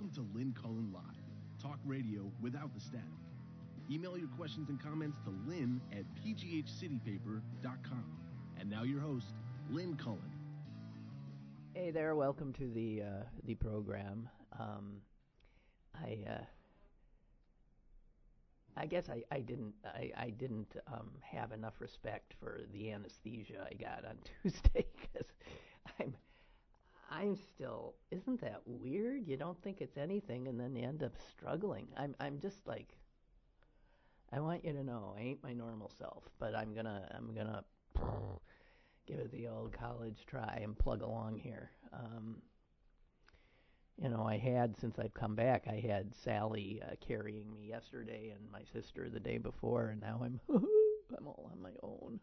Welcome to Lynn Cullen Live, talk radio without the static. Email your questions and comments to lynn at pghcitypaper.com. And now your host, Lynn Cullen. Hey there, welcome to the uh, the program. Um, I uh, I guess I, I didn't I, I didn't um, have enough respect for the anesthesia I got on Tuesday because I'm I'm still isn't that weird? You don't think it's anything and then you end up struggling. I'm I'm just like I want you to know I ain't my normal self, but I'm gonna I'm gonna give it the old college try and plug along here. Um, you know, I had since I've come back, I had Sally uh, carrying me yesterday and my sister the day before, and now I'm I'm all on my own.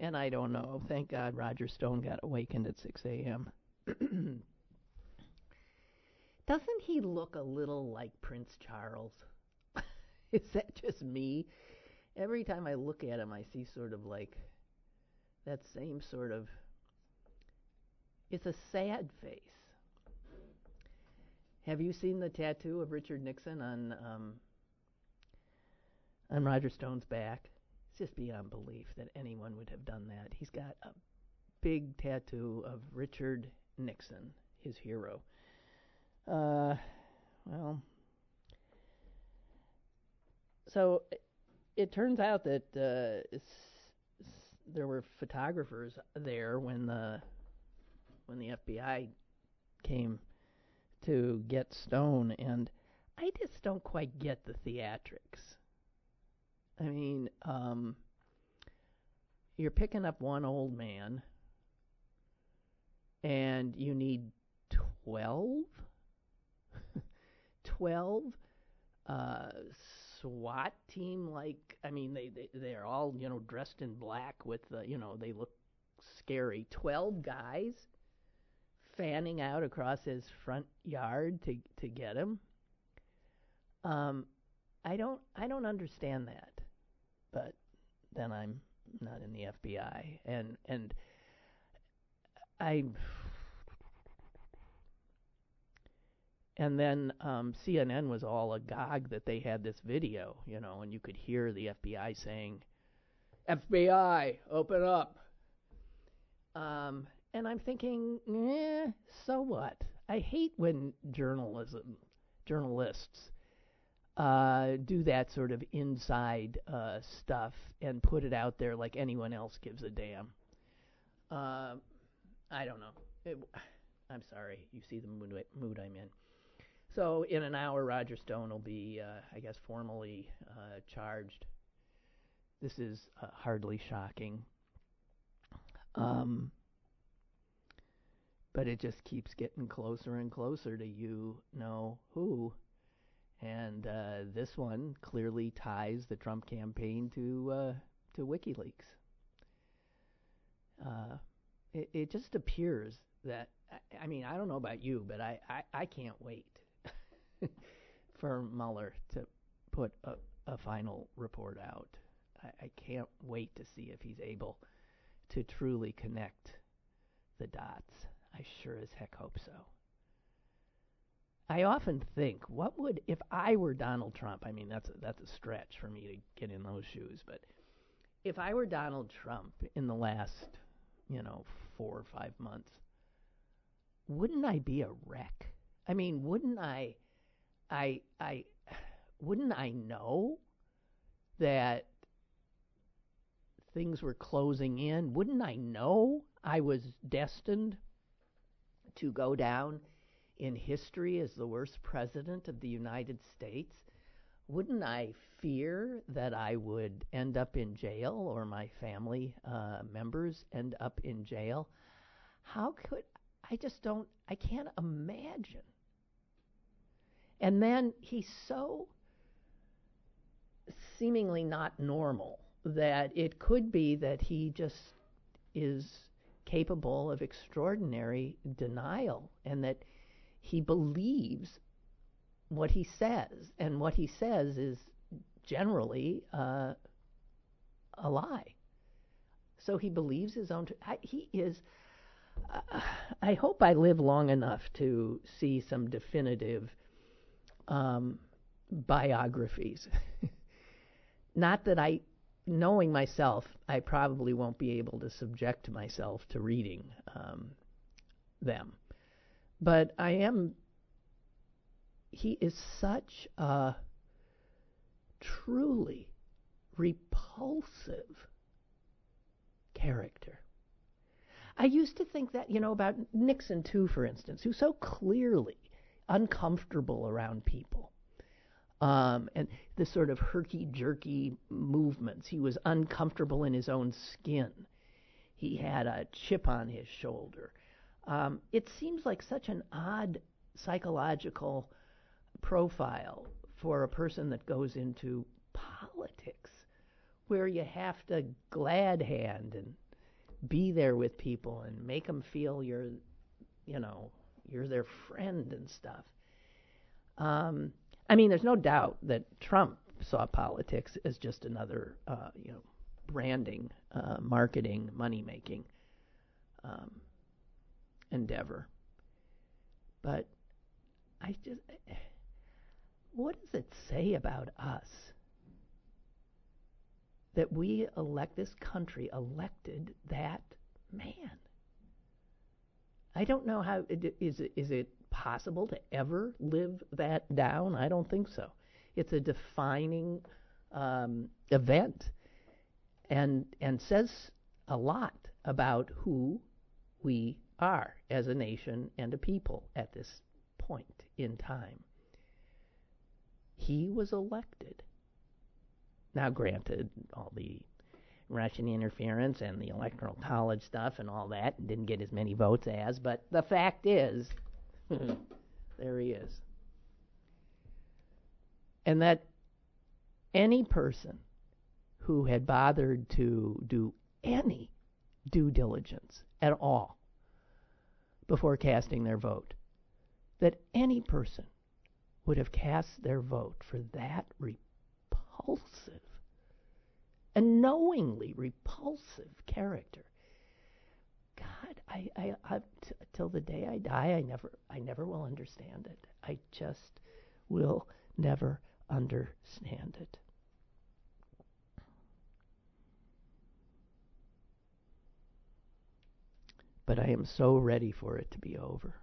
And I don't know. Thank God Roger Stone got awakened at 6 a.m. Doesn't he look a little like Prince Charles? Is that just me? Every time I look at him, I see sort of like that same sort of. It's a sad face. Have you seen the tattoo of Richard Nixon on um, on Roger Stone's back? It's just beyond belief that anyone would have done that. He's got a big tattoo of Richard Nixon, his hero. Uh, well, so it, it turns out that uh, there were photographers there when the when the FBI came to get Stone, and I just don't quite get the theatrics. I mean, um, you're picking up one old man, and you need twelve, twelve uh, SWAT team. Like, I mean, they they they're all you know dressed in black with the you know they look scary. Twelve guys fanning out across his front yard to to get him. Um, I don't I don't understand that, but then I'm not in the FBI, and and I. And then um, CNN was all agog that they had this video, you know, and you could hear the FBI saying, "FBI, open up." Um, and I'm thinking, eh, so what? I hate when journalism, journalists, uh, do that sort of inside uh, stuff and put it out there like anyone else gives a damn. Uh, I don't know. It, I'm sorry. You see the mood, mood I'm in. So in an hour, Roger Stone will be, uh, I guess, formally uh, charged. This is uh, hardly shocking. Um, but it just keeps getting closer and closer to you know who. And uh, this one clearly ties the Trump campaign to uh, to WikiLeaks. It, it just appears that I, I mean I don't know about you, but I, I, I can't wait for Mueller to put a, a final report out. I, I can't wait to see if he's able to truly connect the dots. I sure as heck hope so. I often think, what would if I were Donald Trump? I mean, that's a, that's a stretch for me to get in those shoes, but if I were Donald Trump in the last, you know, four or five months, wouldn't I be a wreck? I mean, wouldn't I? I I wouldn't I know that things were closing in? Wouldn't I know I was destined to go down in history as the worst president of the United States, wouldn't I fear that I would end up in jail or my family uh, members end up in jail? How could I just don't, I can't imagine. And then he's so seemingly not normal that it could be that he just is capable of extraordinary denial and that he believes what he says. And what he says is generally uh, a lie. So he believes his own. T- I, he is. I hope I live long enough to see some definitive um, biographies. Not that I, knowing myself, I probably won't be able to subject myself to reading um, them. But I am. He is such a truly repulsive character. I used to think that, you know, about Nixon, too, for instance, who's so clearly uncomfortable around people. Um, and the sort of herky jerky movements. He was uncomfortable in his own skin. He had a chip on his shoulder. Um, it seems like such an odd psychological profile for a person that goes into politics, where you have to glad hand and be there with people and make them feel you're, you know, you're their friend and stuff. Um, I mean, there's no doubt that Trump saw politics as just another, uh, you know, branding, uh, marketing, money making um, endeavor. But I just, what does it say about us that we elect this country elected that man? I don't know how is it is it possible to ever live that down? I don't think so. It's a defining um, event, and and says a lot about who we are as a nation and a people at this point in time. He was elected. Now, granted, all the Russian interference and the electoral college stuff and all that didn't get as many votes as, but the fact is, there he is. And that any person who had bothered to do any due diligence at all before casting their vote, that any person would have cast their vote for that repulsive a knowingly repulsive character. God, I, I, I t- till the day I die, I never, I never will understand it. I just will never understand it. But I am so ready for it to be over.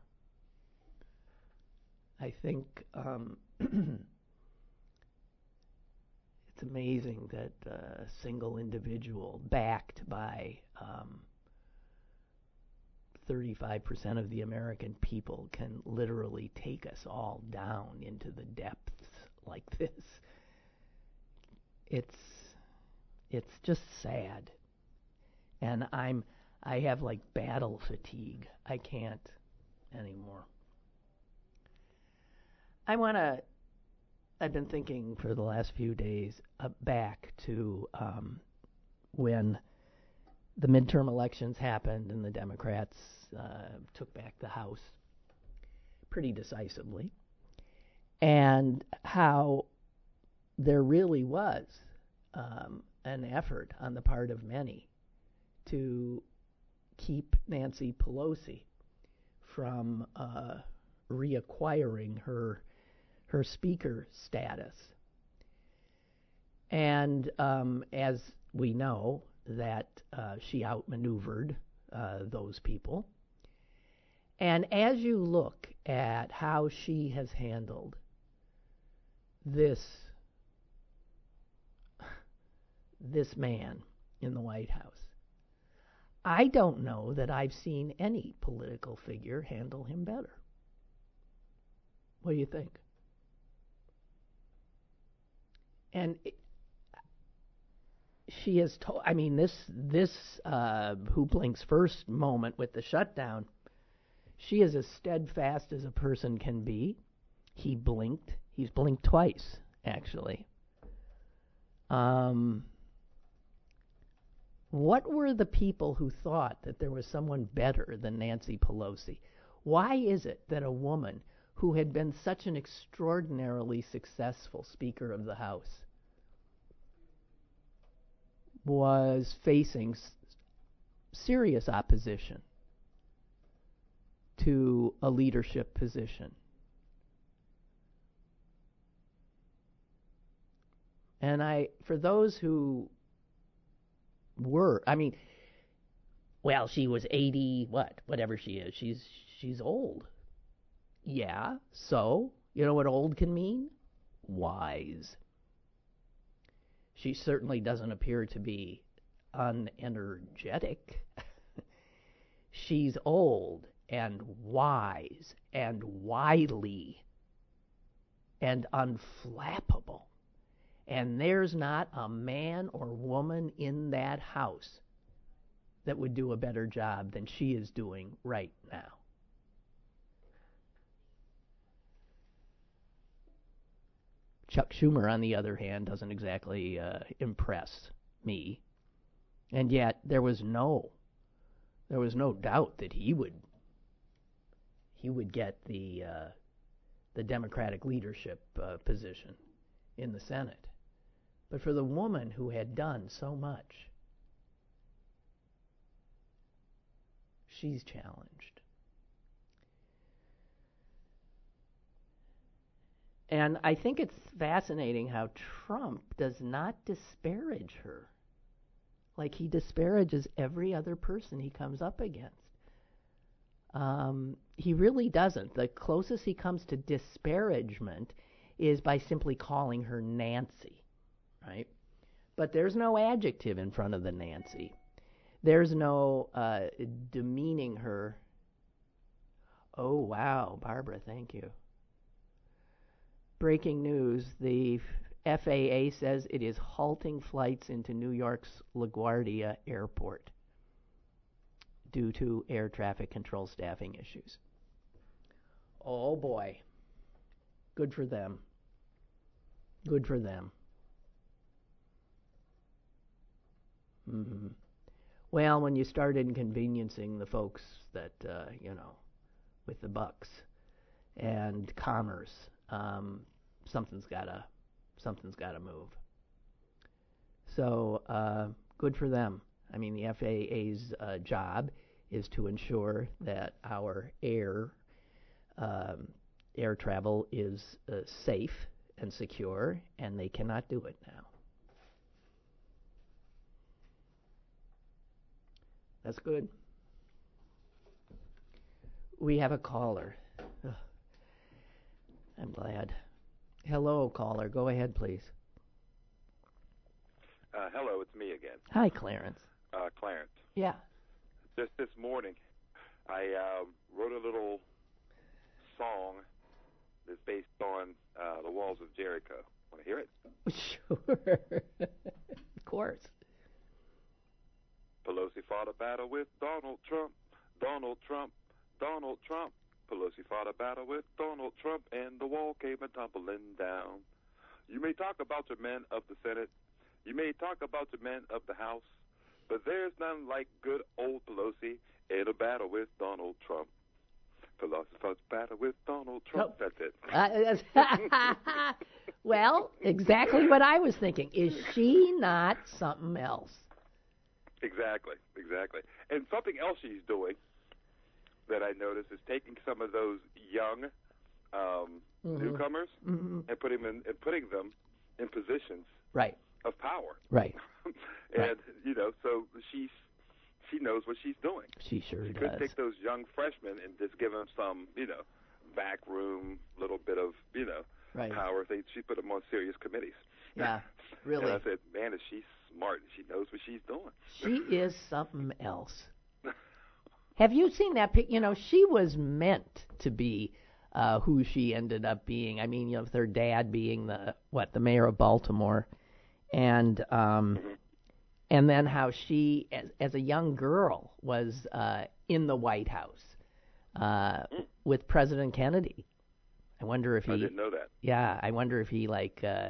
I think um, it's amazing that a single individual backed by um, 35% of the American people can literally take us all down into the depths like this. It's it's just sad. And I'm I have like battle fatigue. I can't anymore. I want to I've been thinking for the last few days uh, back to um, when the midterm elections happened and the Democrats uh, took back the House pretty decisively, and how there really was um, an effort on the part of many to keep Nancy Pelosi from uh, reacquiring her her speaker status. And um, as we know, that uh, she outmaneuvered uh, those people. And as you look at how she has handled this this man in the White House, I don't know that I've seen any political figure handle him better. What do you think? And it, she has told. I mean, this this uh, who blinks first moment with the shutdown. She is as steadfast as a person can be. He blinked. He's blinked twice, actually. Um, what were the people who thought that there was someone better than Nancy Pelosi? Why is it that a woman who had been such an extraordinarily successful Speaker of the House was facing serious opposition to a leadership position. And I, for those who were, I mean, well, she was 80, what, whatever she is. She's she's old. Yeah, so, you know what old can mean? Wise. She certainly doesn't appear to be unenergetic. She's old and wise and wily and unflappable. And there's not a man or woman in that house that would do a better job than she is doing right now. Chuck Schumer, on the other hand, doesn't exactly uh, impress me. And yet, there was no, there was no doubt that he would, he would get the, uh, the Democratic leadership uh, position in the Senate. But for the woman who had done so much, she's challenged. And I think it's fascinating how Trump does not disparage her like he disparages every other person he comes up against. Um, he really doesn't. The closest he comes to disparagement is by simply calling her Nancy, right? But there's no adjective in front of the Nancy. There's no uh, demeaning her. Oh, wow, Barbara, thank you. Breaking news the FAA says it is halting flights into New York's LaGuardia Airport due to air traffic control staffing issues. Oh boy. Good for them. Good for them. Mm-hmm. Well, when you start inconveniencing the folks that, uh, you know, with the bucks and commerce, um, something's got to something's got to move. So uh, good for them. I mean, the FAA's uh, job is to ensure that our air um, air travel is uh, safe and secure, and they cannot do it now. That's good. We have a caller. I'm glad. Hello, caller. Go ahead, please. Uh, hello, it's me again. Hi, Clarence. Uh, Clarence. Yeah. Just this morning, I uh, wrote a little song that's based on uh, the walls of Jericho. Want to hear it? Sure. of course. Pelosi fought a battle with Donald Trump. Donald Trump. Donald Trump. Pelosi fought a battle with Donald Trump, and the wall came a tumbling down. You may talk about the men of the Senate, you may talk about the men of the House, but there's none like good old Pelosi in a battle with Donald Trump. Pelosi fought a battle with Donald Trump. Nope. That's it. Uh, well, exactly what I was thinking. Is she not something else? Exactly, exactly. And something else she's doing that I noticed is taking some of those young um, Mhm. newcomers hmm and putting them in, and putting them in positions Right, of power. right. and Right. you know, so she's she knows what she's doing. She sure does. She could take those young freshmen and just give them some, you know, back room little bit of, you know, Right. power. They she put them on serious committees. Yeah, really. And I said, man, is she smart? And she knows what she's doing. She is something else. Have you seen that pic? You know, she was meant to be uh, who she ended up being. I mean, you know, with her dad being the what the mayor of Baltimore, and um, and then how she, as, as a young girl, was uh, in the White House uh, with President Kennedy. I wonder if I he, didn't know that. yeah, I wonder if he like, uh,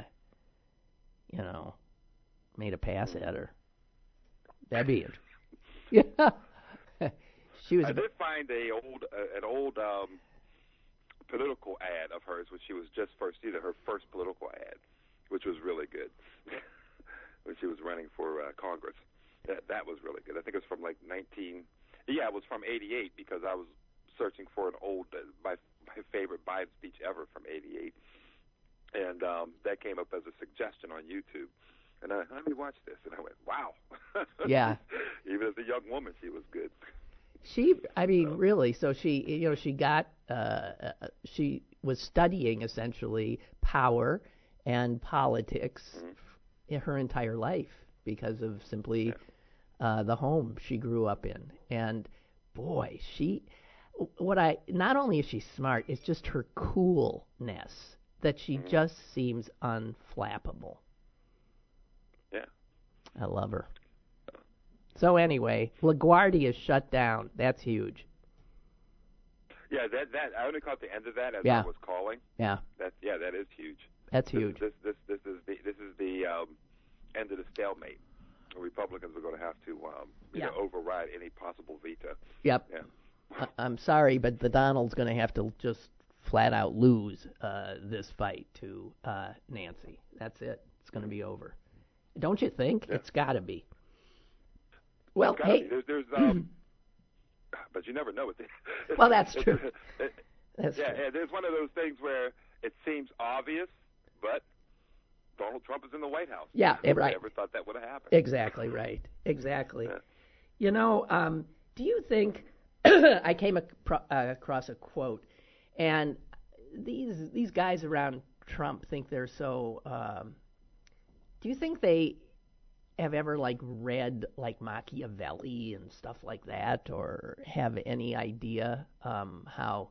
you know, made a pass at her. That'd be it. Yeah. she was. I did find a old uh, an old um, political ad of hers when she was just first, know, her first political ad, which was really good when she was running for uh, Congress. That that was really good. I think it was from like 19. Yeah, it was from '88 because I was searching for an old uh, my my favorite Biden speech ever from '88, and um, that came up as a suggestion on YouTube. And I, let me watch this, and I went, "Wow!" Yeah. Even as a young woman, she was good. She, I mean, really. So she, you know, she got, uh, uh, she was studying essentially power and politics in her entire life because of simply uh, the home she grew up in. And boy, she, what I, not only is she smart, it's just her coolness that she just seems unflappable. Yeah. I love her. So anyway, LaGuardia is shut down. That's huge. Yeah, that that I only caught the end of that as Yeah. I was calling. Yeah, That yeah, that is huge. that's This- huge. This this this is the this is the um, end of the stalemate. The Republicans are going to have to um, you Yeah. know override any possible veto. Yep. Yeah. I- I'm sorry, but the Donald's going to have to just flat out lose uh, this fight to uh, Nancy. That's it. It's going to be over. Don't you think? It's got to be. Well, hey, be. there's, there's um, but you never know with. Well, that's true. That's yeah, true. yeah, there's one of those things where it seems obvious, but Donald Trump is in the White House. Yeah, Who right. Never thought that would have happened. Exactly right. Exactly. Yeah. You know, um, do you think I came acro- uh, across a quote, and these these guys around Trump think they're so. Um, do you think they have ever like read like Machiavelli and stuff like that, or have any idea um, how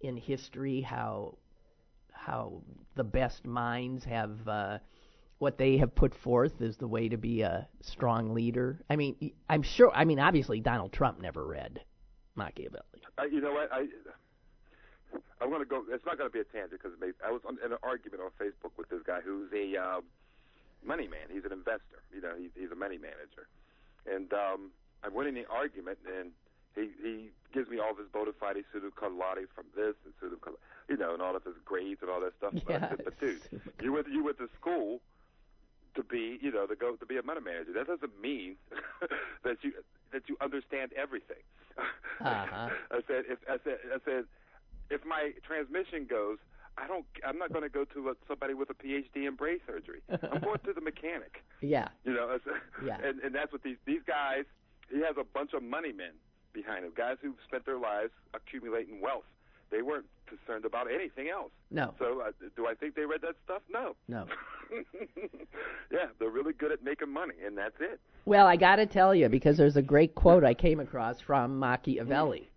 in history how how the best minds have uh, what they have put forth is the way to be a strong leader. I mean, I'm sure. I mean, obviously Donald Trump never read Machiavelli. Uh, you know what? I I'm going to go. It's not going to be a tangent because I was in an argument on Facebook with this guy who's a uh, money man. He's an investor. You know, he's, he's a money manager, and um, I'm winning the argument, and he he gives me all this bona fide pseudo colati from this and pseudo you know, and all of his grades and all that stuff. But Yeah, said, but dude, you went you went to school to be, you know, to go to be a money manager. That doesn't mean that you that you understand everything. Uh-huh. I said, if I said, I said, if my transmission goes, I don't. I'm not going to go to a, somebody with a PhD in brain surgery. I'm going to the mechanic. Yeah, You know, Yeah. and and that's what these these guys. He has a bunch of money men behind him, guys who've spent their lives accumulating wealth. They weren't concerned about anything else. no, So, uh, do I think they read that stuff? No. no. yeah, they're really good at making money, and that's it. Well, I got to tell you because there's a great quote I came across from Machiavelli,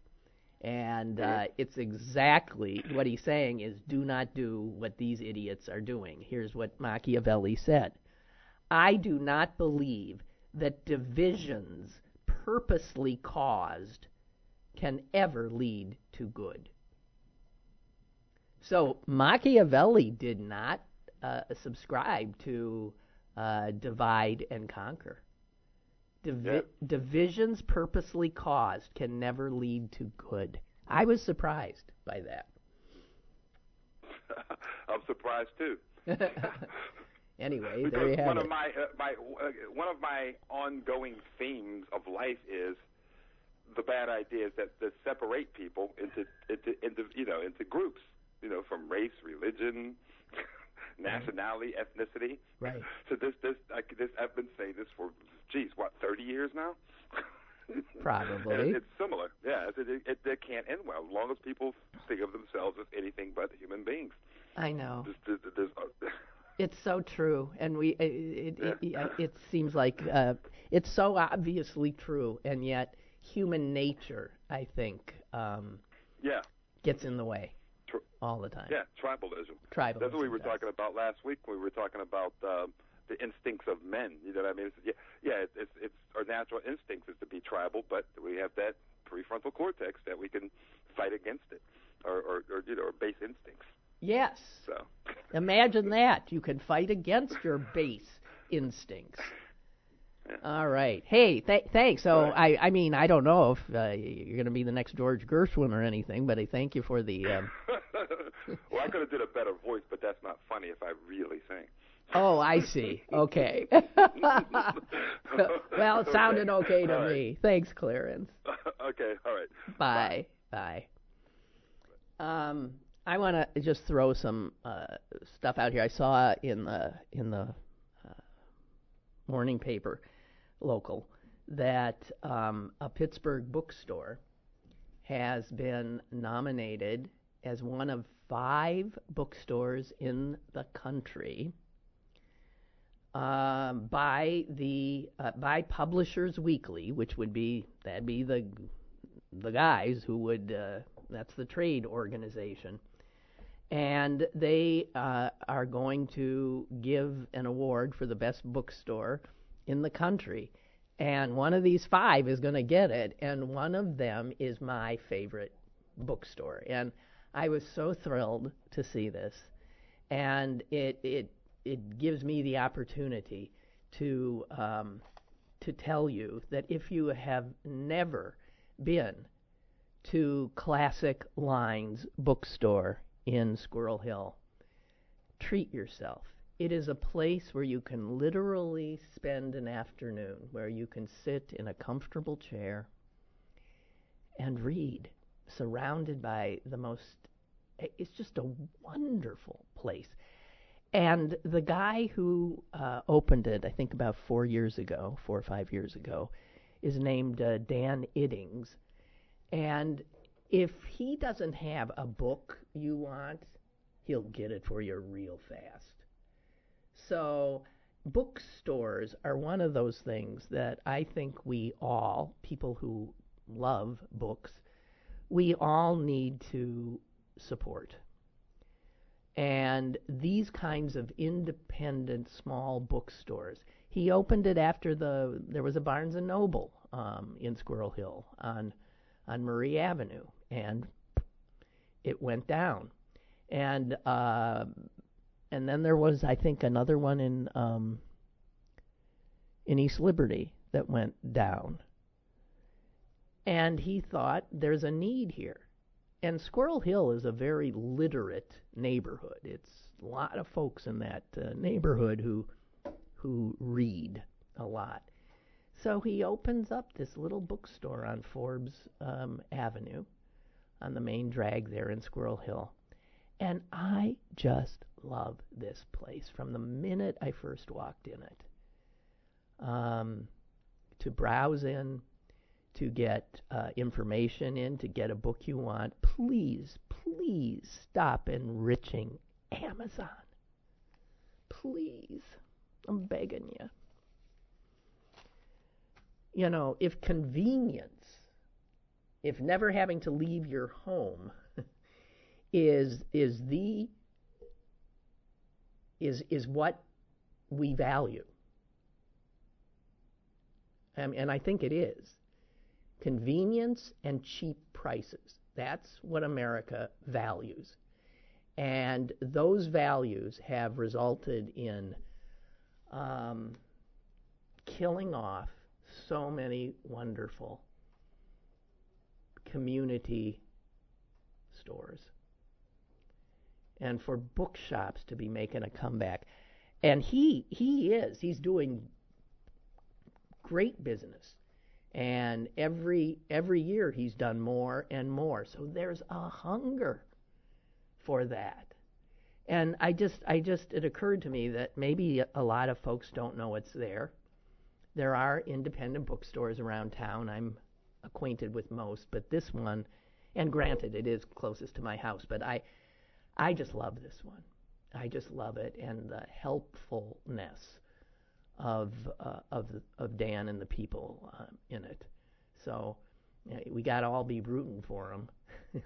and uh, it's exactly what he's saying is do not do what these idiots are doing. Here's what Machiavelli said: I do not believe that divisions purposely caused can ever lead to good. So Machiavelli did not uh, subscribe to uh, divide and conquer. Divi- Yeah. Divisions purposely caused can never lead to good. I was surprised by that. I'm surprised too. Anyway, because there you have one it. of my uh, my uh, one of my ongoing themes of life is the bad ideas that, that separate people into into into you know into groups you know from race, religion, nationality, ethnicity. Right. So this this I, this I've been saying this for geez what thirty years now. Probably. And it's similar. Yeah, it, it, it, it can't end well as long as people think of themselves as anything but human beings. I know. There's, there's, there's, uh, It's so true, and we it it, it, it seems like uh, it's so obviously true, and yet human nature, I think, um, yeah, gets in the way Tr- all the time. yeah, tribalism. Tribalism. That's what we were does. talking about last week. We were talking about um, the instincts of men. You know what I mean? It's, yeah, yeah. It's, it's it's our natural instinct is to be tribal, but we have that prefrontal cortex that we can fight against it, or or, or you know, or base instincts. Yes. So Imagine that. You can fight against your base instincts. All right. Hey, th- thanks. So, I, I mean, I don't know if uh, you're going to be the next George Gershwin or anything, but I thank you for the. Um, well, I could have did a better voice, but that's not funny if I really sing. Oh, I see. Okay. well, it sounded okay to All right. me. Thanks, Clarence. okay, all right. Bye. Bye. Um, I want to just throw some uh, stuff out here. I saw in the in the uh, morning paper, local, that um, a Pittsburgh bookstore has been nominated as one of five bookstores in the country by the uh, by Publishers Weekly, which would be that'd be the the guys who would uh, that's the trade organization, and they uh, are going to give an award for the best bookstore in the country. And one of these five is going to get it, and one of them is my favorite bookstore. And I was so thrilled to see this, and it it it gives me the opportunity to um, to tell you that if you have never been to Classic Lines Bookstore in Squirrel Hill, treat yourself. It is a place where you can literally spend an afternoon, where you can sit in a comfortable chair and read, surrounded by the most. It's just a wonderful place. And the guy who uh, opened it, I think about four years ago, four or five years ago, is named uh, Dan Iddings. And if he doesn't have a book you want, he'll get it for you real fast. So, bookstores are one of those things that I think we all, people who love books, we all need to support. And these kinds of independent small bookstores. He opened it after the there was a Barnes and Noble um, in Squirrel Hill on on Murray Avenue, and it went down. And uh, and then there was, I think, another one in um, in East Liberty that went down. And he thought there's a need here. And Squirrel Hill is a very literate neighborhood. It's a lot of folks in that uh, neighborhood who who read a lot. So he opens up this little bookstore on Forbes um, Avenue on the main drag there in Squirrel Hill. And I just love this place from the minute I first walked in it. Um, to browse in, to get uh, information in, to get a book you want, please, please stop enriching Amazon. Please. I'm begging you. You know, if convenience, if never having to leave your home is is the is is what we value. Um, and I think it is. Convenience and cheap prices. That's what America values. And those values have resulted in um, killing off so many wonderful community stores and for bookshops to be making a comeback. And he he is he's doing great business. And every every year he's done more and more. So there's a hunger for that. And I just I just it occurred to me that maybe a lot of folks don't know it's there. There are independent bookstores around town. I'm acquainted with most, but this one and granted it is closest to my house, but I I just love this one. I just love it and the helpfulness of uh, of of Dan and the people uh, in it. So you know, we got to all be rooting for him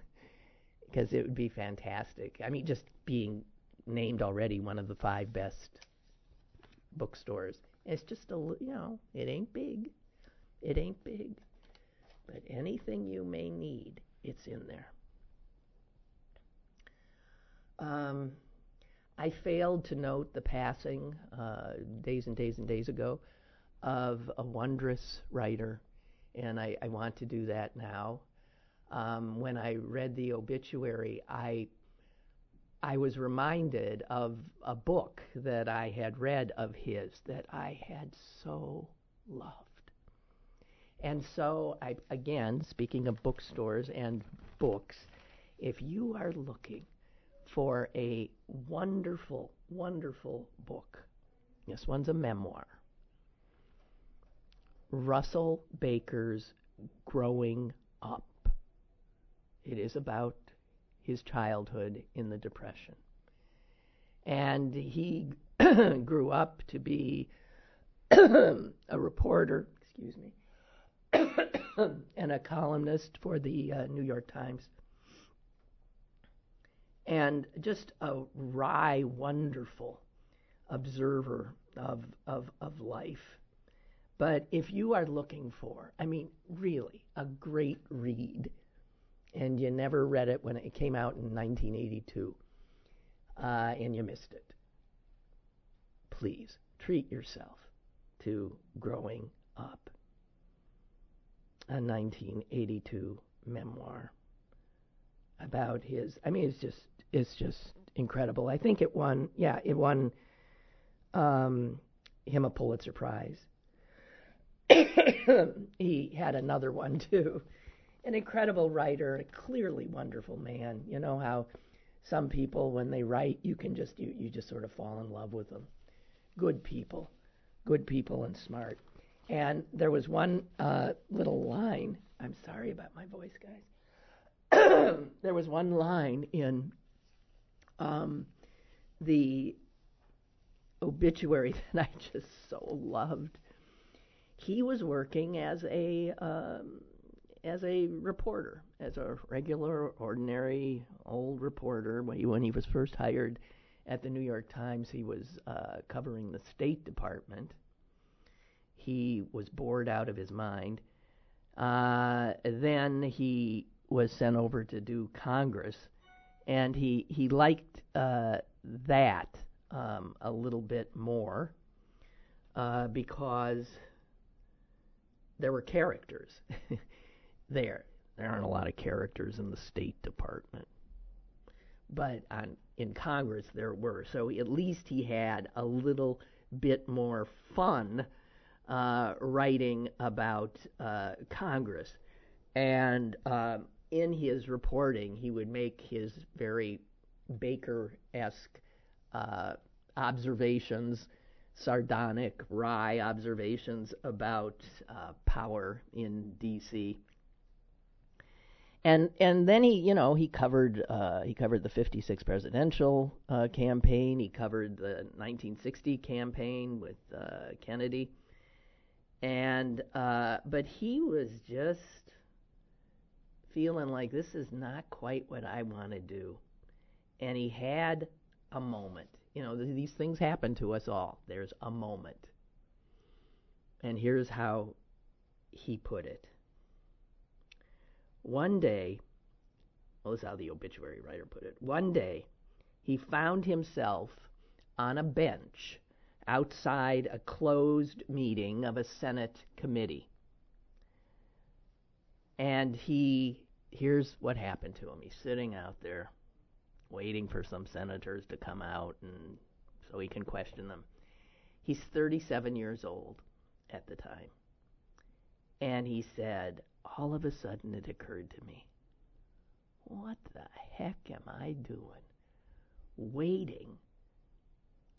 because it would be fantastic. I mean, just being named already one of the five best bookstores. It's just a you know, it ain't big, it ain't big, but anything you may need, it's in there. Um, I failed to note the passing uh, days and days and days ago of a wondrous writer, and I, I want to do that now. Um, when I read the obituary, I I was reminded of a book that I had read of his that I had so loved. And so I again, speaking of bookstores and books, if you are looking for a wonderful, wonderful book, this one's a memoir. Russell Baker's Growing Up. It is about his childhood in the Depression. And he grew up to be a reporter, excuse me, and a columnist for the uh, New York Times. And just a wry, wonderful observer of, of, of life. But if you are looking for, I mean, really, a great read, and you never read it when it came out in 1982, uh, and you missed it, please treat yourself to Growing Up, a 1982 memoir about his. I mean, it's just it's just incredible. I think it won. Yeah, it won um, him a Pulitzer Prize. he had another one too. An incredible writer, a clearly wonderful man. You know how some people, when they write, you can just you, you just sort of fall in love with them. Good people, good people and smart. And there was one uh, little line. I'm sorry about my voice, guys. there was one line in the obituary that I just so loved. He was working as a um, as a reporter, as a regular, ordinary old reporter. When he, when he was first hired at the New York Times, he was uh, covering the State Department. He was bored out of his mind. Uh, then he was sent over to do Congress, and he he liked uh, that um, a little bit more uh, because there were characters there. There aren't a lot of characters in the State Department, but on, in Congress there were. So at least he had a little bit more fun uh, writing about uh, Congress. And uh, in his reporting, he would make his very Baker esque uh, observations, sardonic, wry observations about uh, power in D.C. And and then he, you know, he covered uh, he covered the '56 presidential uh, campaign. He covered the 1960 campaign with uh, Kennedy. And uh, but he was just feeling like this is not quite what I want to do. And he had a moment. You know, th- these things happen to us all. There's a moment. And here's how he put it. One day, well, this is how the obituary writer put it. One day, he found himself on a bench outside a closed meeting of a Senate committee. And he, here's what happened to him. He's sitting out there waiting for some senators to come out and so he can question them. He's 37 years old at the time. And he said, all of a sudden it occurred to me, what the heck am I doing? Waiting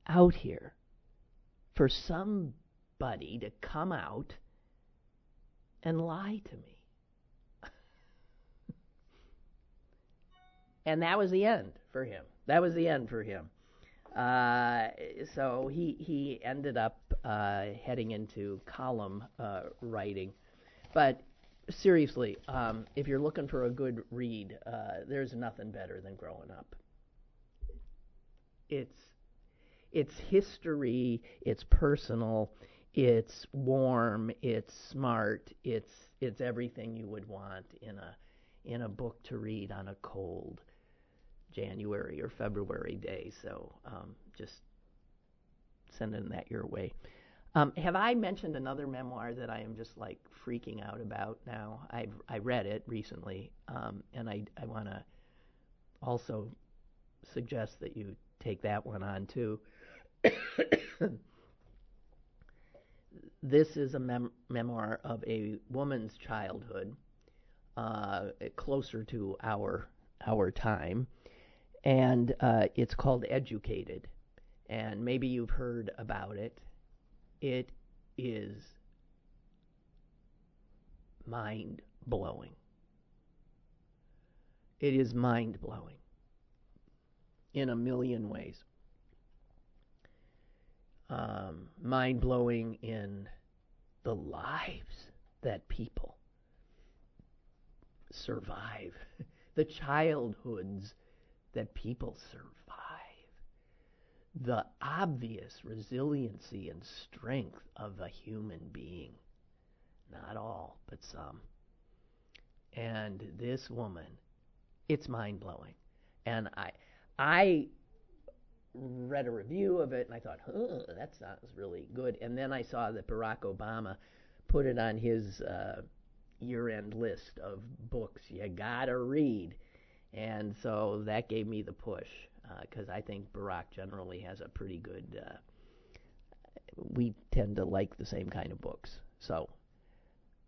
out here for somebody to come out and lie to me. And that was the end for him. That was the end for him. Uh, so he he ended up uh, heading into column uh, writing, but seriously, um, if you're looking for a good read, uh, there's nothing better than Growing Up. It's it's history, it's personal, it's warm, it's smart, it's it's everything you would want in a in a book to read on a cold January or February day. So um, just sending that your way. Um, have I mentioned another memoir that I am just like freaking out about now? I I read it recently, um, and I I want to also suggest that you take that one on too. this is a mem- memoir of a woman's childhood uh, closer to our our time, and uh, it's called Educated, and maybe you've heard about it. It is mind blowing. It is mind blowing in a million ways. Um, mind blowing in the lives that people survive, the childhoods that people survive, the obvious resiliency and strength of a human being. Not all, but some. And this woman, it's mind blowing. And I, I read a review of it and I thought, huh, that sounds really good. And then I saw that Barack Obama put it on his uh, year end list of books you gotta read. And so that gave me the push because uh, I think Barack generally has a pretty good. Uh, we tend to like the same kind of books. So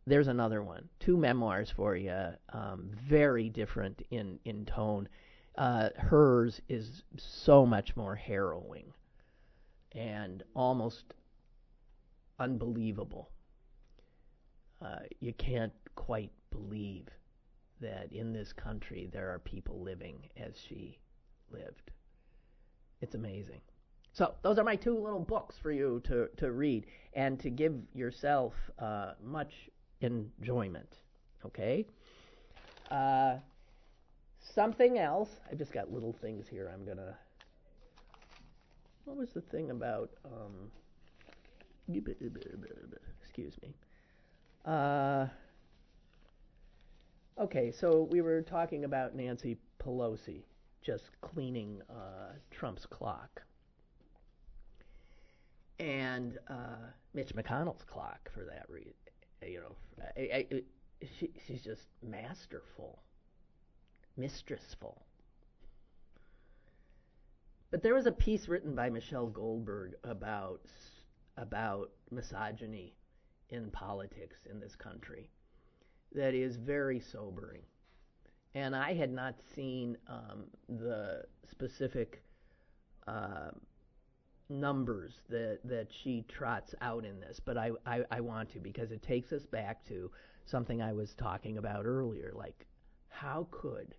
there's another one. Two memoirs for you, um, very different in, in tone. Uh, hers is so much more harrowing and almost unbelievable. Uh, you can't quite believe that in this country there are people living as she lived. It's amazing. So those are my two little books for you to, to read and to give yourself uh, much enjoyment. Okay? Uh, something else. I've just got little things here I'm going to. What was the thing about. Um, excuse me. Uh, okay, so we were talking about Nancy Pelosi just cleaning uh, Trump's clock. And uh, Mitch McConnell's clock, for that reason. You know, I, I, she, she's just masterful, mistressful. But there was a piece written by Michelle Goldberg about about misogyny in politics in this country that is very sobering. And I had not seen um, the specific uh, numbers that, that she trots out in this, but I, I, I want to because it takes us back to something I was talking about earlier. Like, how could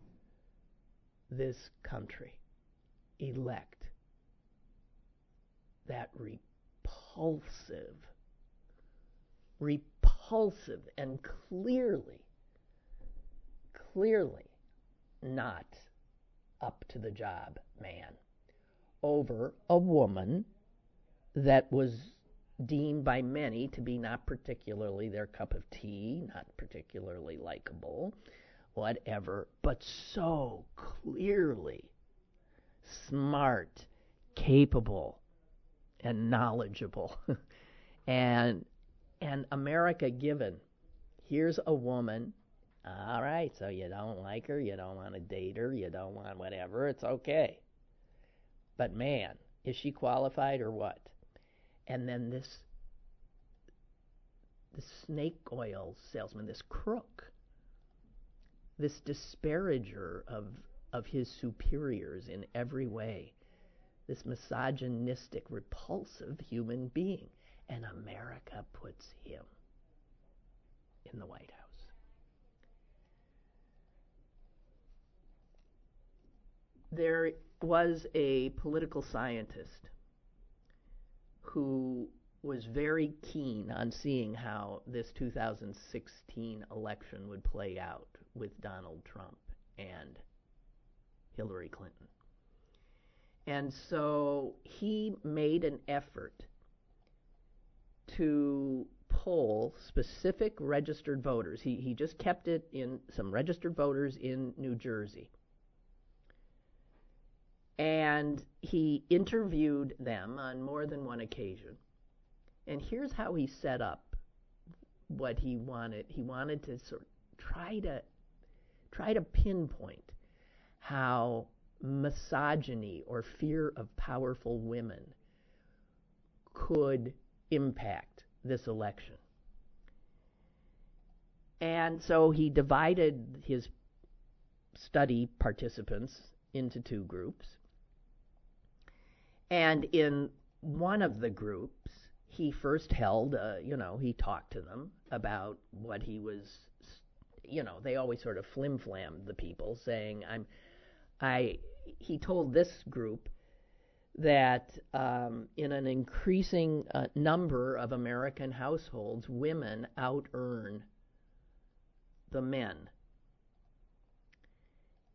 this country elect that repulsive, repulsive, and clearly, clearly not up to the job man over a woman that was deemed by many to be not particularly their cup of tea, not particularly likable, whatever, but so clearly smart, capable, and knowledgeable. and and America given. Here's a woman. All right, so you don't like her, you don't want to date her, you don't want whatever, it's okay. But man, is she qualified or what? And then this this snake oil salesman, this crook, this disparager of of his superiors in every way, this misogynistic, repulsive human being. And America puts him in the White House. There was a political scientist who was very keen on seeing how this 2016 election would play out with Donald Trump and Hillary Clinton. And so he made an effort to poll specific registered voters. He, he just kept it in some registered voters in New Jersey and he interviewed them on more than one occasion. And here's how he set up what he wanted. He wanted to sort of try to try to pinpoint how misogyny or fear of powerful women could impact this election. And so he divided his study participants into two groups. And in one of the groups, he first held, uh, you know, he talked to them about what he was, you know, they always sort of flim flammed the people, saying, I'm, I, he told this group that um, in an increasing uh, number of American households, women out earn the men.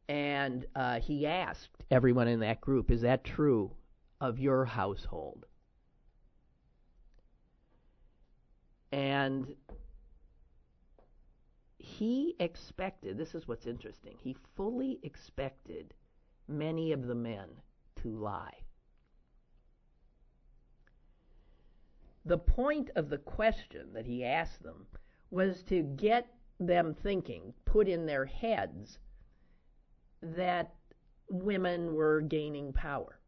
And uh, he asked everyone in that group, Is that true of your household? And he expected, this is what's interesting, he fully expected many of the men to lie. The point of the question that he asked them was to get them thinking, put in their heads that women were gaining power,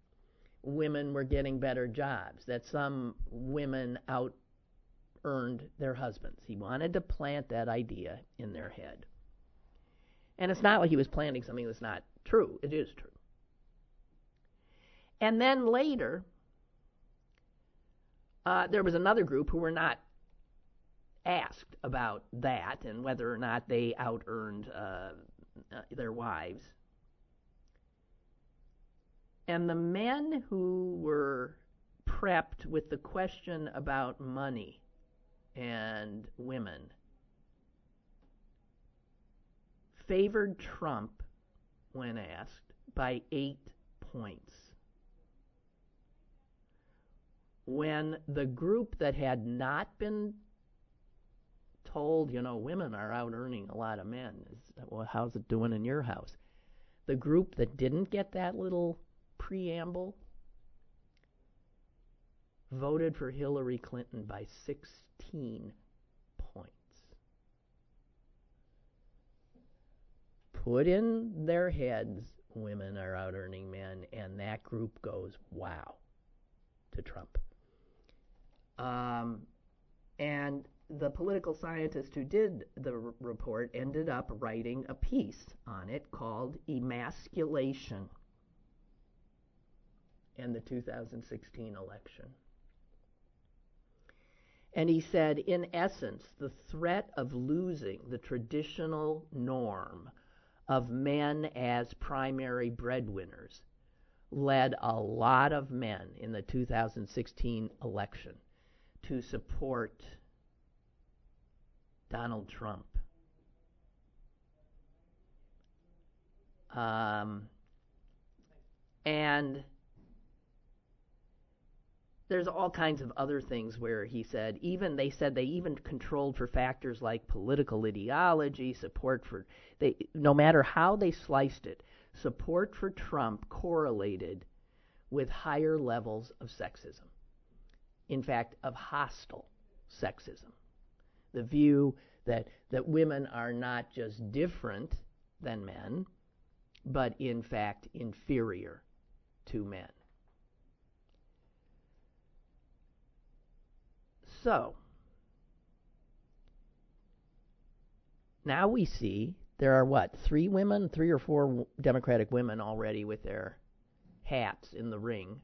women were getting better jobs, that some women out earned their husbands. He wanted to plant that idea in their head. And it's not like he was planting something that's not true, it is true. And then later, uh, there was another group who were not asked about that and whether or not they out earned uh, uh, their wives. And the men who were prepped with the question about money and women favored Trump when asked by eight points. When the group that had not been told, you know, women are out earning a lot of men, well, how's it doing in your house? The group that didn't get that little preamble voted for Hillary Clinton by 16 points. Put in their heads women are out earning men, and that group goes, wow, to Trump. Um, and the political scientist who did the r- report ended up writing a piece on it called Emasculation and the 2016 election. And he said, in essence, the threat of losing the traditional norm of men as primary breadwinners led a lot of men in the 2016 election to support Donald Trump. Um, and there's all kinds of other things where he said even they said they even controlled for factors like political ideology support for they no matter how they sliced it support for Trump correlated with higher levels of sexism in fact of hostile sexism the view that that women are not just different than men but in fact inferior to men So, now we see there are what, three women, three or four Democratic women already with their hats in the ring.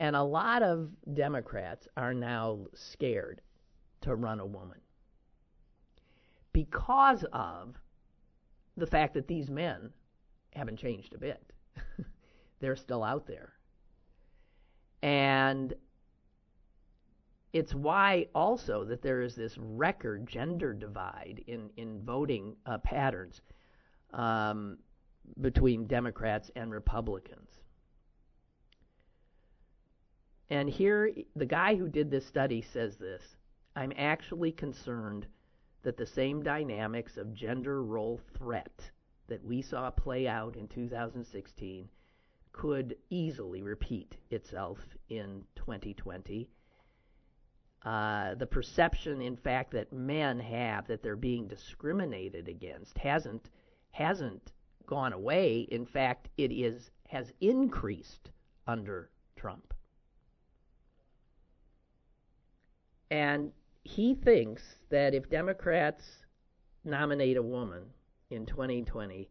And a lot of Democrats are now scared to run a woman because of the fact that these men haven't changed a bit. They're still out there. And it's why also that there is this record gender divide in in voting uh, patterns um, between Democrats and Republicans. And here, the guy who did this study says this I'm actually concerned that the same dynamics of gender role threat that we saw play out in 2016 could easily repeat itself in 2020 uh, the perception, in fact, that men have that they're being discriminated against hasn't hasn't gone away. In fact, it is has increased under Trump. And he thinks that if Democrats nominate a woman in 2020,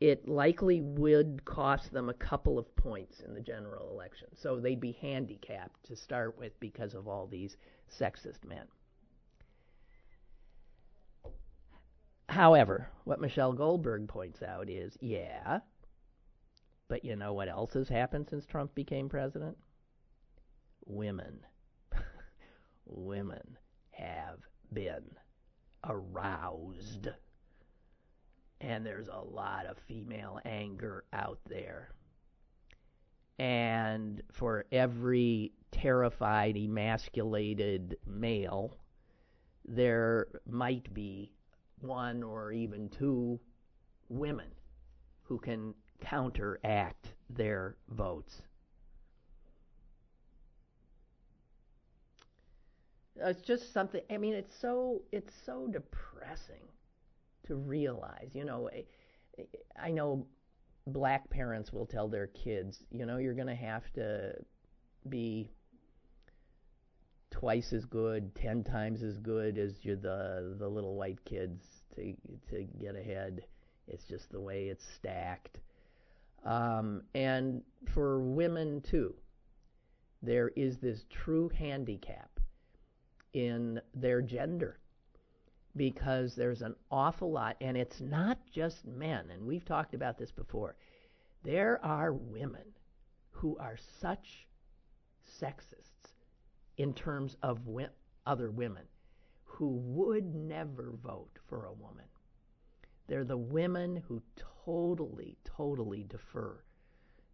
it likely would cost them a couple of points in the general election. So they'd be handicapped to start with because of all these sexist men. However, what Michelle Goldberg points out is yeah, but you know what else has happened since Trump became president? Women. Women have been aroused. And there's a lot of female anger out there. And for every terrified, emasculated male, there might be one or even two women who can counteract their votes. It's just something. I mean, it's so it's so depressing to realize. You know, I know black parents will tell their kids, you know, you're going to have to be twice as good, ten times as good as you the the little white kids to to get ahead. It's just the way it's stacked. Um, and for women too, there is this true handicap in their gender because there's an awful lot, and it's not just men, and we've talked about this before. There are women who are such sexists in terms of wi- other women who would never vote for a woman. They're the women who totally, totally defer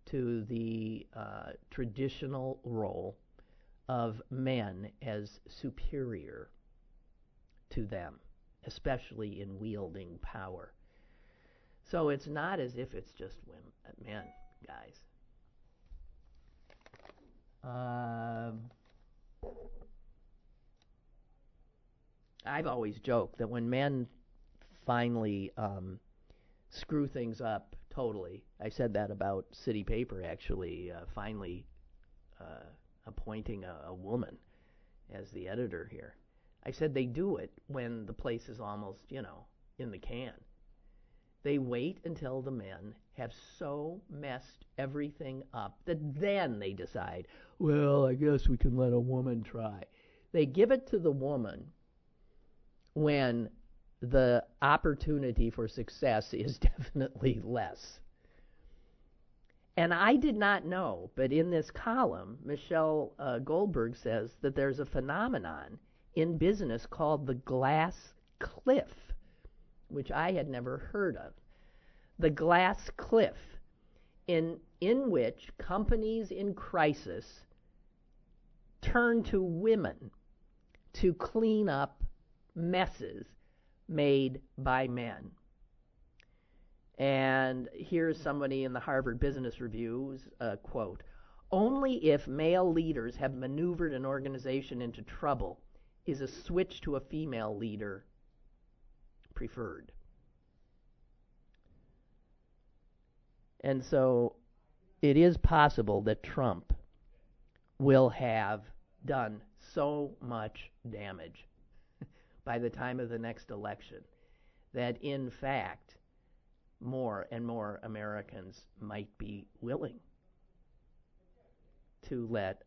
to the uh, traditional role of men as superior to them, especially in wielding power. So it's not as if it's just women, men, guys. Um, I've always joked that when men finally um, screw things up totally, I said that about City Paper actually, uh, finally uh, appointing a, a woman as the editor here. I said they do it when the place is almost, you know, in the can. They wait until the men have so messed everything up that then they decide, well, I guess we can let a woman try. They give it to the woman when the opportunity for success is definitely less. And I did not know, but in this column, Michelle uh, Goldberg says that there's a phenomenon in business called the glass cliff, which I had never heard of. The glass cliff, in, in which companies in crisis turn to women to clean up messes made by men. And here's somebody in the Harvard Business Review's uh, quote Only if male leaders have maneuvered an organization into trouble is a switch to a female leader preferred. And so it is possible that Trump will have done so much damage by the time of the next election that, in fact, more and more Americans might be willing to let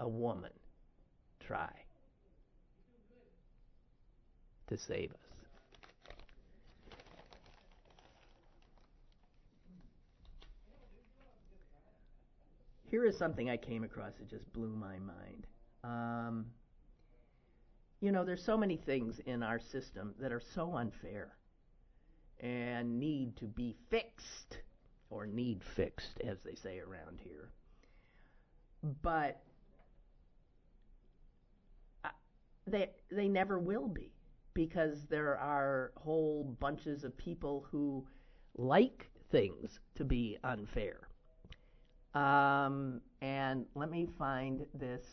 a woman try to save us. Here is something I came across that just blew my mind. Um, you know, there's so many things in our system that are so unfair and need to be fixed, or need fixed, as they say around here. But uh, they they never will be because there are whole bunches of people who like things to be unfair. Um, and let me find this.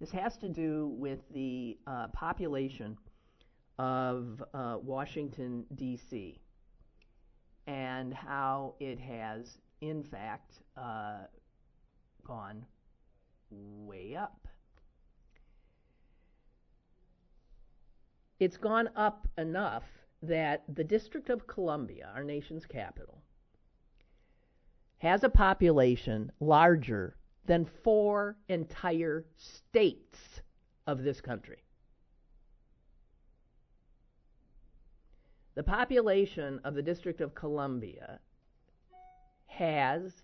This has to do with the uh, population of uh, Washington, D.C., and how it has, in fact, uh, gone way up. it's gone up enough that the District of Columbia, our nation's capital, has a population larger than four entire states of this country. The population of the District of Columbia has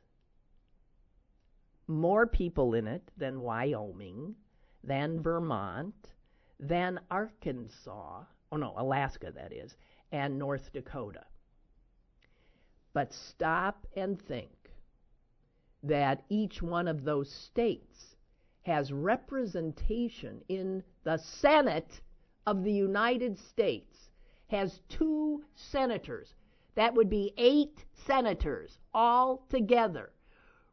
more people in it than Wyoming, than Vermont, than Arkansas, oh no, Alaska that is, and North Dakota. But stop and think that each one of those states has representation in the Senate of the United States, has two senators. That would be eight senators all together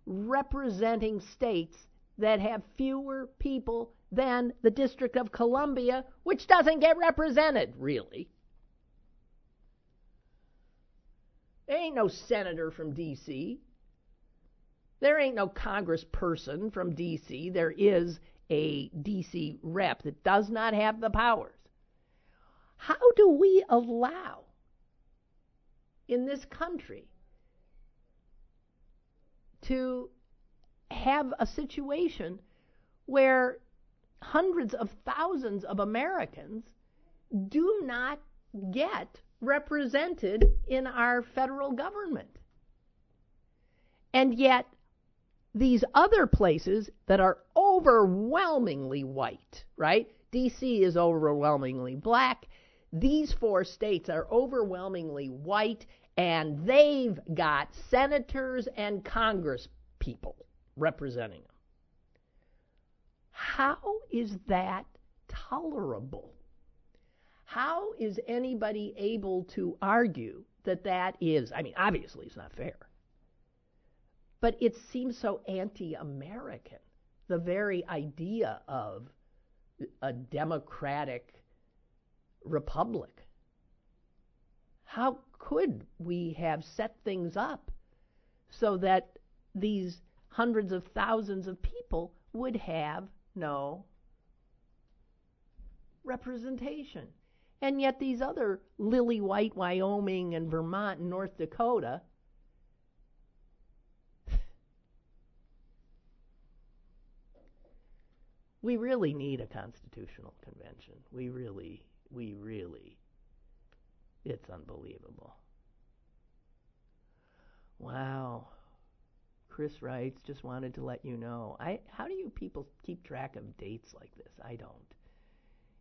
representing states that have fewer people than the District of Columbia, which doesn't get represented, really. There ain't no senator from D.C. There ain't no congressperson from D.C. There is a D.C. rep that does not have the powers. How do we allow in this country to have a situation where hundreds of thousands of Americans do not get represented in our federal government. And yet, these other places that are overwhelmingly white, right? DC is overwhelmingly black. These four states are overwhelmingly white, and they've got senators and congress people representing them. How is that tolerable? How is anybody able to argue that that is, I mean, obviously it's not fair, but it seems so anti American. The very idea of a democratic republic. How could we have set things up so that these hundreds of thousands of people would have no representation? And yet, these other lily white Wyoming and Vermont and North Dakota we really need a constitutional convention. We really, we really, it's unbelievable. Wow. Chris writes, just wanted to let you know. I how do you people keep track of dates like this? I don't.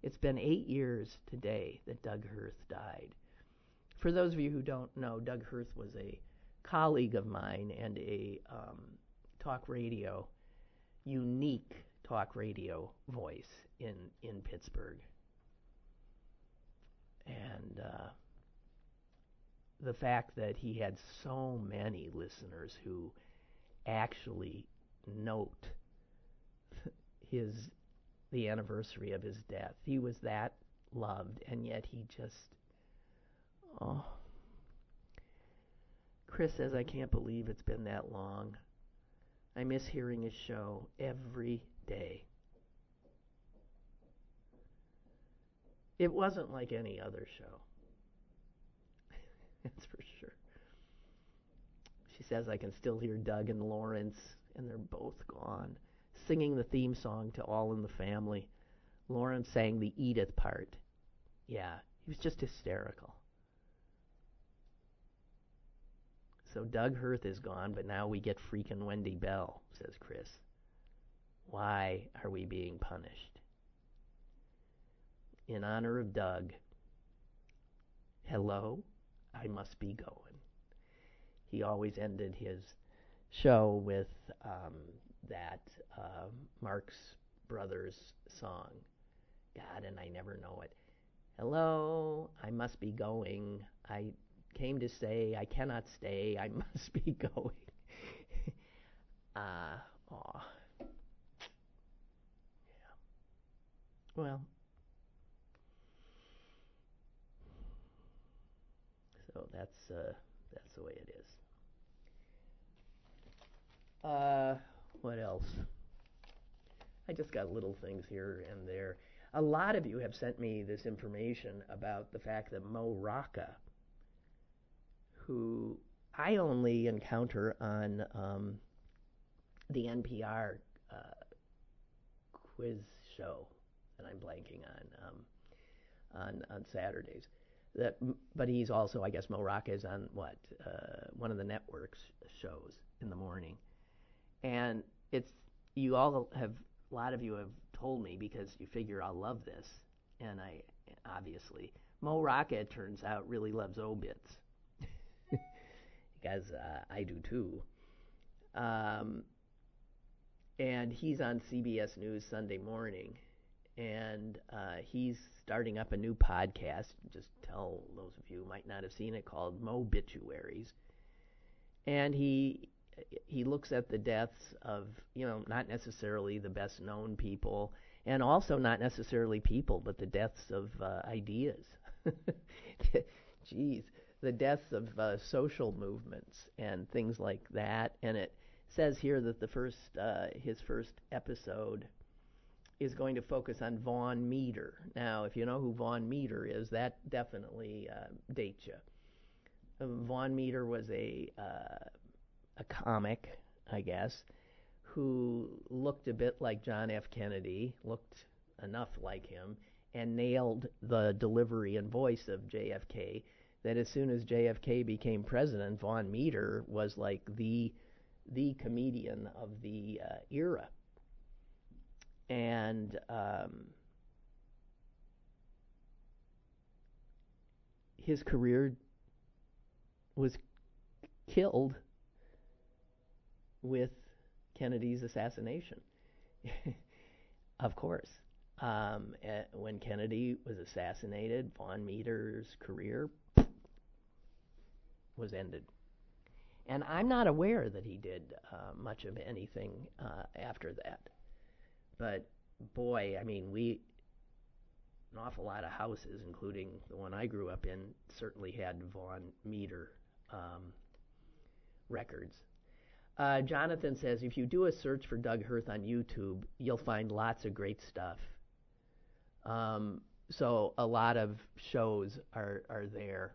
It's been eight years today that Doug Hoerth died. For those of you who don't know, Doug Hoerth was a colleague of mine and a um, talk radio unique talk radio voice in in Pittsburgh. And uh, the fact that he had so many listeners who actually note his the anniversary of his death. He was that loved, and yet he just oh. Chris says, I can't believe it's been that long. I miss hearing his show every day. It wasn't like any other show. That's for sure. She says, I can still hear Doug and Lawrence, and they're both gone, singing the theme song to All in the Family. Lawrence sang the Edith part. Yeah, he was just hysterical. So Doug Hoerth is gone, but now we get freaking Wendy Bell, says Chris. Why are we being punished? In honor of Doug, hello, I must be going. He always ended his show with um, that uh, Marx Brothers song. God, and I never know it. Hello, I must be going. I came to say I cannot stay. I must be going. uh, aw. Well, so that's uh, that's the way it is. Uh, what else? I just got little things here and there. a lot of you have sent me this information about the fact that Mo Rocca, who I only encounter on um, the NPR uh, quiz show that I'm blanking on um, on on Saturdays. That, but he's also, I guess, Mo Rocca is on what uh, one of the networks shows in the morning, and it's you all have a lot of you have told me because you figure I'll love this, and I obviously Mo Rocca it turns out really loves obits, because uh, I do too. Um, and he's on CBS News Sunday morning, and uh, he's starting up a new podcast. Just tell those of you who might not have seen it called Mobituaries, and he he looks at the deaths of you know not necessarily the best known people, and also not necessarily people, but the deaths of uh, ideas. Jeez, the deaths of uh, social movements and things like that, and it says here that the first uh, his first episode is going to focus on Vaughn Meader. Now, if you know who Vaughn Meader is, that definitely uh, dates you. Uh, Vaughn Meader was a uh, a comic, I guess, who looked a bit like John F. Kennedy, looked enough like him, and nailed the delivery and voice of JFK. That as soon as JFK became president, Vaughn Meader was like the the comedian of the uh, era. And um, his career was killed with Kennedy's assassination. of course. Um, eh, when Kennedy was assassinated, Vaughn Meader's career was ended. And I'm not aware that he did uh, much of anything uh, after that. But boy, I mean, we an awful lot of houses, including the one I grew up in, certainly had Vaughn Meader um, records. Uh, Jonathan says if you do a search for Doug Hoerth on YouTube, you'll find lots of great stuff. Um, so a lot of shows are are there.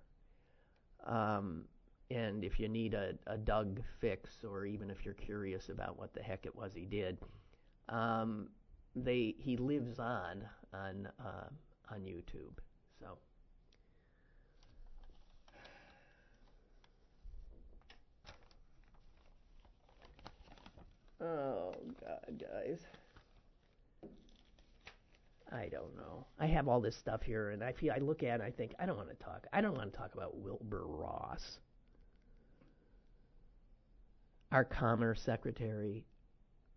Um, and if you need a, a Doug fix, or even if you're curious about what the heck it was he did, um, they he lives on on uh, on YouTube. So. Oh God, guys. I don't know. I have all this stuff here, and I feel I look at it and I think I don't want to talk. I don't want to talk about Wilbur Ross our Commerce Secretary,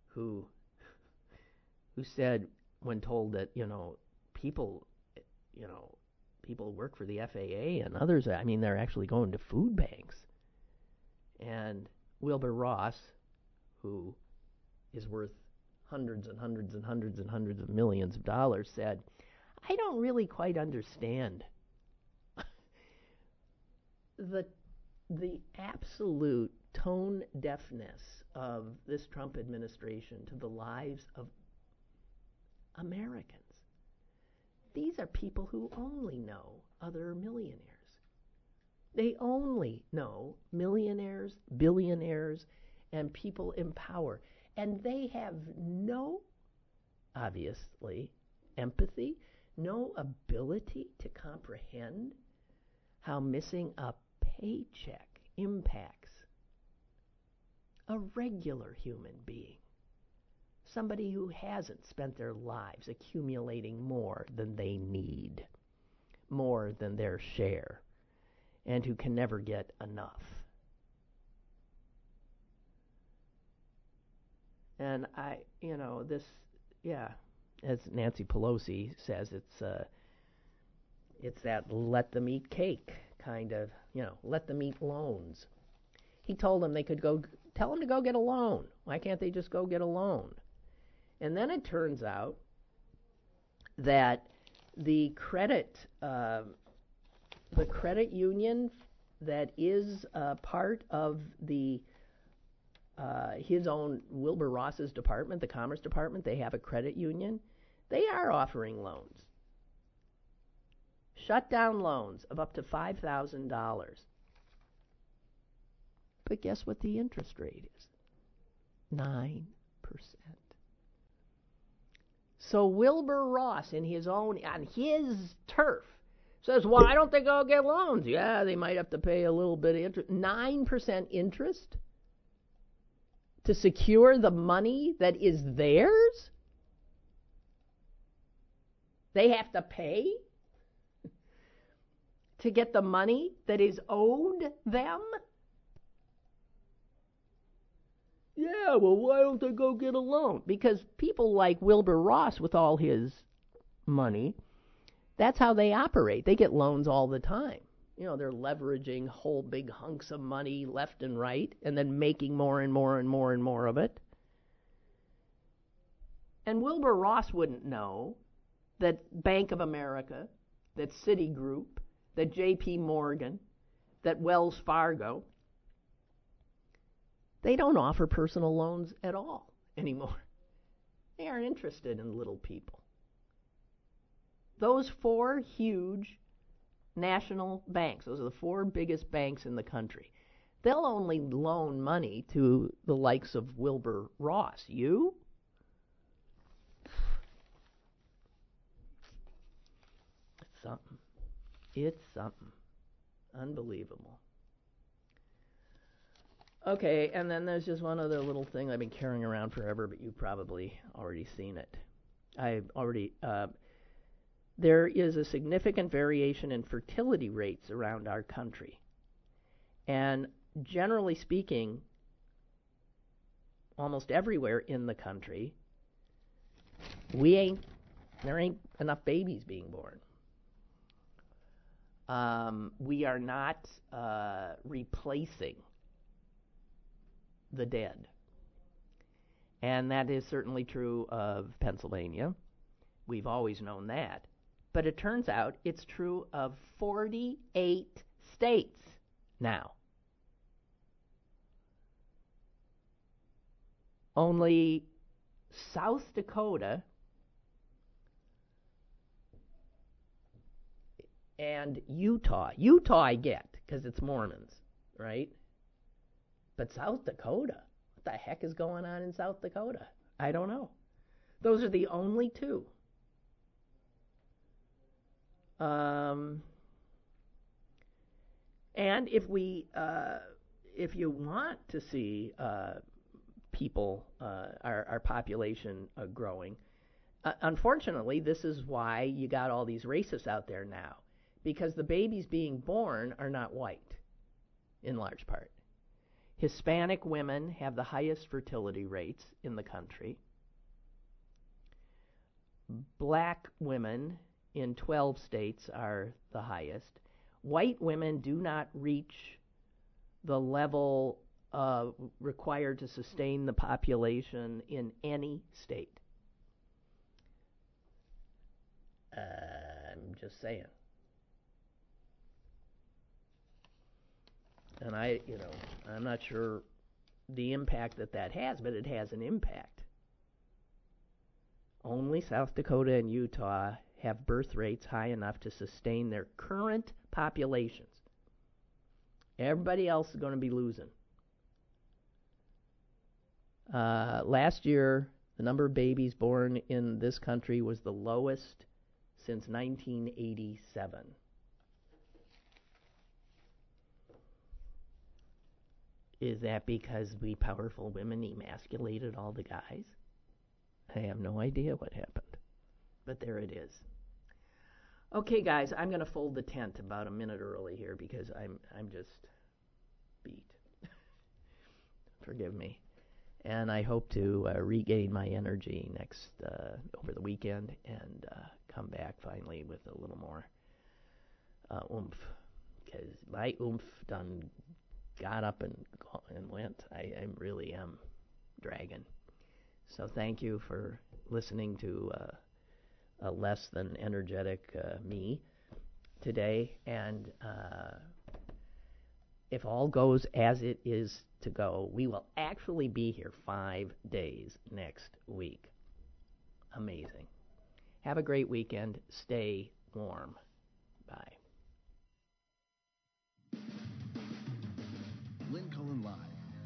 who who said when told that you know people, you know, people work for the FAA and others. I mean, they're actually going to food banks. And Wilbur Ross, who is worth hundreds and hundreds and hundreds and hundreds of millions of dollars, said, I don't really quite understand the the absolute tone deafness of this Trump administration to the lives of Americans. These are people who only know other millionaires. They only know millionaires, billionaires, and people in power. And they have no, obviously, empathy, no ability to comprehend how missing a paycheck impacts a regular human being, somebody who hasn't spent their lives accumulating more than they need, more than their share, and who can never get enough. And I, you know, this, yeah, as Nancy Pelosi says, it's uh, it's that let them eat cake kind of, you know, let them eat loans. He told them they could go Tell them to go get a loan. Why can't they just go get a loan? And then it turns out that the credit uh, the credit union that is uh, part of the uh, his own Wilbur Ross's department, the Commerce Department, they have a credit union. They are offering loans. Shut down loans of up to $5,000. But guess what the interest rate is? 9%. So Wilbur Ross, in his own, on his turf, says, "Well, I don't think I'll get loans." Yeah, they might have to pay a little bit of interest, nine percent interest to secure the money that is theirs. They have to pay to get the money that is owed them. Yeah, well, why don't they go get a loan? Because people like Wilbur Ross, with all his money, that's how they operate. They get loans all the time. You know, they're leveraging whole big hunks of money left and right and then making more and more and more and more of it. And Wilbur Ross wouldn't know that Bank of America, that Citigroup, that JP Morgan, that Wells Fargo, they don't offer personal loans at all anymore. They aren't interested in little people. Those four huge national banks, those are the four biggest banks in the country, they'll only loan money to the likes of Wilbur Ross. You? It's something. It's something. Unbelievable. Okay, and then there's just one other little thing I've been carrying around forever, but you've probably already seen it. I've already. Uh, there is a significant variation in fertility rates around our country. And generally speaking, almost everywhere in the country, we ain't there ain't enough babies being born. Um, we are not uh, replacing the dead. And that is certainly true of Pennsylvania. We've always known that. But it turns out it's true of 48 states now. Only South Dakota and Utah. Utah I get because it's Mormons, right? But South Dakota, what the heck is going on in South Dakota? I don't know. Those are the only two. Um, and if we, uh, if you want to see uh, people, uh, our, our population uh, growing, uh, unfortunately, this is why you got all these racists out there now, because the babies being born are not white, in large part. Hispanic women have the highest fertility rates in the country. Black women in 12 states are the highest. White women do not reach the level uh, required to sustain the population in any state. Uh, I'm just saying. And I, you know, I'm not sure the impact that that has, but it has an impact. Only South Dakota and Utah have birth rates high enough to sustain their current populations. Everybody else is going to be losing. Uh, last year, the number of babies born in this country was the lowest since 1987. Is that because we powerful women emasculated all the guys? I have no idea what happened. But there it is. Okay, guys, I'm going to fold the tent about a minute early here because I'm I'm just beat. Forgive me, and I hope to uh, regain my energy next uh, over the weekend and uh, come back finally with a little more uh, oomph because my oomph done got up and and went. I, I really am dragging. So thank you for listening to uh, a less than energetic uh, me today. And uh, if all goes as it is to go, we will actually be here five days next week. Amazing. Have a great weekend. Stay warm. Bye.